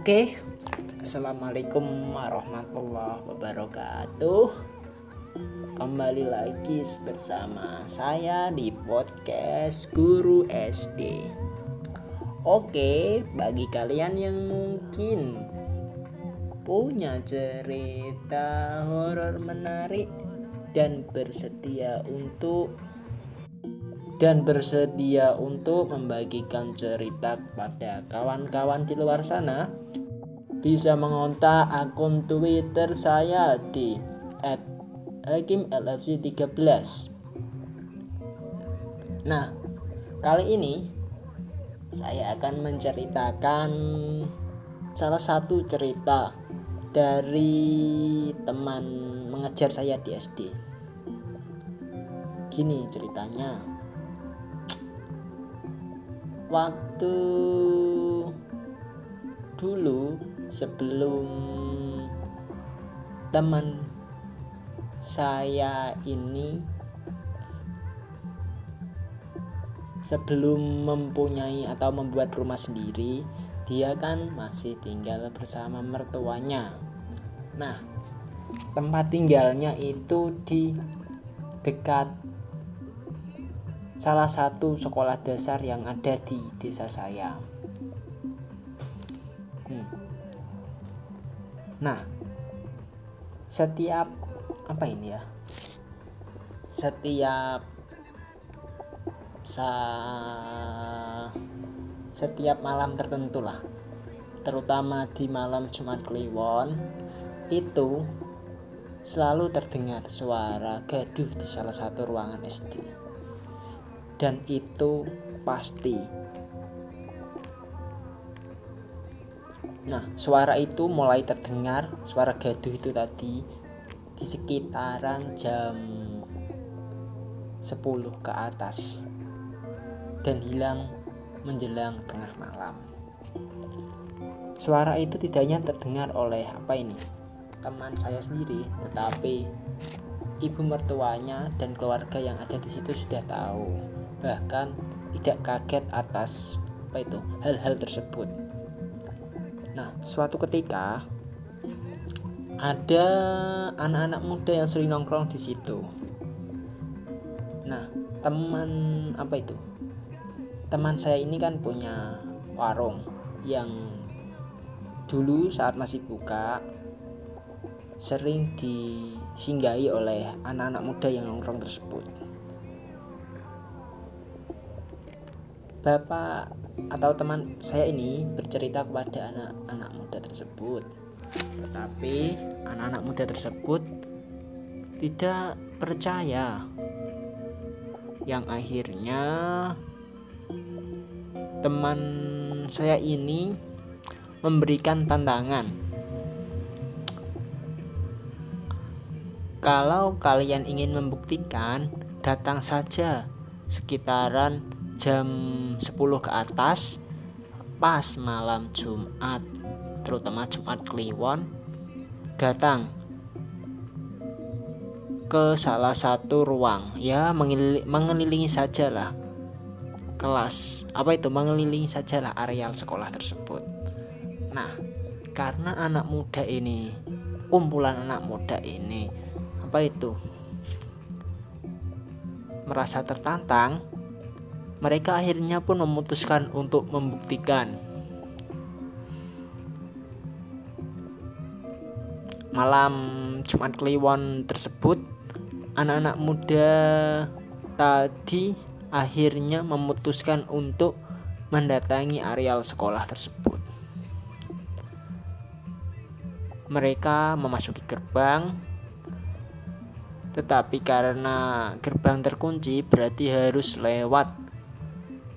Oke, assalamualaikum warahmatullahi wabarakatuh. Kembali lagi bersama saya di podcast Guru SD. Oke, bagi kalian yang mungkin punya cerita horor menarik dan bersedia untuk dan bersedia untuk membagikan cerita kepada kawan-kawan di luar sana, bisa mengontak akun Twitter saya di @hakimlfc13. Nah, kali ini saya akan menceritakan salah satu cerita dari teman mengejar saya di SD. Gini ceritanya waktu dulu sebelum teman saya ini sebelum mempunyai atau membuat rumah sendiri dia kan masih tinggal bersama mertuanya. Nah tempat tinggalnya itu di dekat salah satu sekolah dasar yang ada di desa saya. Hmm. Nah, setiap apa ini ya? Setiap sa setiap malam tertentu lah, terutama di malam Jumat Kliwon itu selalu terdengar suara gaduh di salah satu ruangan SD dan itu pasti. Nah, suara itu mulai terdengar, suara gaduh itu tadi di sekitaran jam 10 ke atas dan hilang menjelang tengah malam. Suara itu tidak hanya terdengar oleh apa ini? teman saya sendiri, tetapi ibu mertuanya dan keluarga yang ada di situ sudah tahu bahkan tidak kaget atas apa itu hal-hal tersebut. Nah, suatu ketika ada anak-anak muda yang sering nongkrong di situ. Nah, teman apa itu? Teman saya ini kan punya warung yang dulu saat masih buka sering disinggahi oleh anak-anak muda yang nongkrong tersebut. Bapak atau teman saya ini bercerita kepada anak-anak muda tersebut. Tetapi anak-anak muda tersebut tidak percaya. Yang akhirnya teman saya ini memberikan tantangan. Kalau kalian ingin membuktikan, datang saja sekitaran jam 10 ke atas pas malam Jumat terutama Jumat Kliwon datang ke salah satu ruang. Ya mengelilingi sajalah kelas apa itu? Mengelilingi sajalah areal sekolah tersebut. Nah karena anak muda ini kumpulan anak muda ini apa itu? Merasa tertantang mereka akhirnya pun memutuskan untuk membuktikan. Malam Jumat Kliwon tersebut, anak-anak muda tadi akhirnya memutuskan untuk mendatangi areal sekolah tersebut. Mereka memasuki gerbang, tetapi karena gerbang terkunci, berarti harus lewat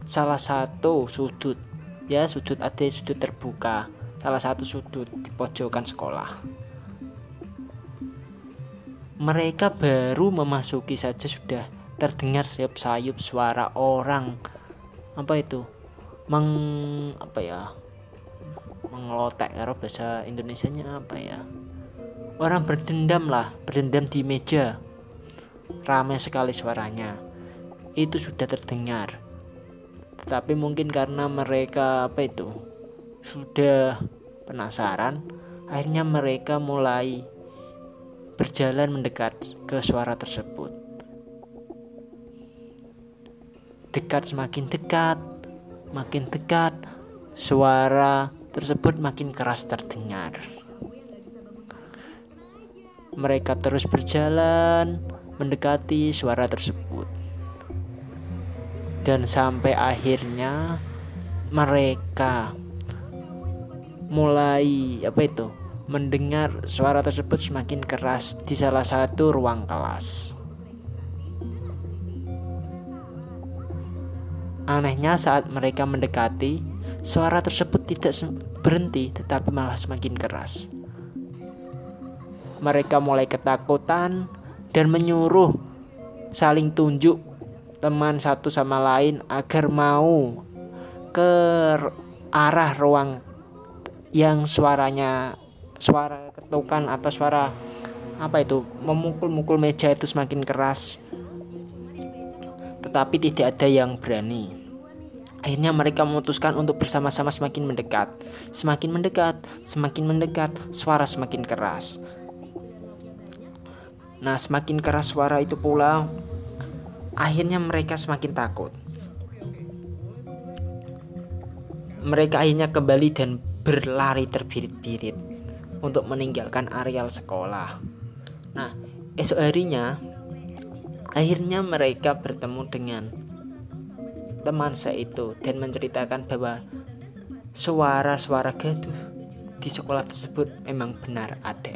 salah satu sudut ya sudut ada sudut terbuka. Salah satu sudut di pojokan sekolah. Mereka baru memasuki saja sudah terdengar sayup sayup suara orang. Apa itu? Meng apa ya? Mengelotek karo bahasa Indonesia nya apa ya? Orang berdendam lah berdendam di meja. Ramai sekali suaranya. Itu sudah terdengar tetapi mungkin karena mereka apa itu sudah penasaran, akhirnya mereka mulai berjalan mendekat ke suara tersebut. Dekat semakin dekat, makin dekat, suara tersebut makin keras terdengar. Mereka terus berjalan mendekati suara tersebut. Dan sampai akhirnya mereka mulai apa itu? mendengar suara tersebut semakin keras di salah satu ruang kelas. Anehnya saat mereka mendekati, suara tersebut tidak berhenti tetapi malah semakin keras. Mereka mulai ketakutan dan menyuruh saling tunjuk teman satu sama lain agar mau ke arah ruang yang suaranya suara ketukan atau suara apa itu memukul-mukul meja itu semakin keras. Tetapi tidak ada yang berani. Akhirnya mereka memutuskan untuk bersama-sama semakin mendekat. Semakin mendekat semakin mendekat suara semakin keras. Nah semakin keras suara itu pula akhirnya mereka semakin takut mereka akhirnya kembali dan berlari terbirit-birit untuk meninggalkan areal sekolah. Nah, esok harinya akhirnya mereka bertemu dengan teman saya itu dan menceritakan bahwa suara-suara gaduh di sekolah tersebut memang benar ada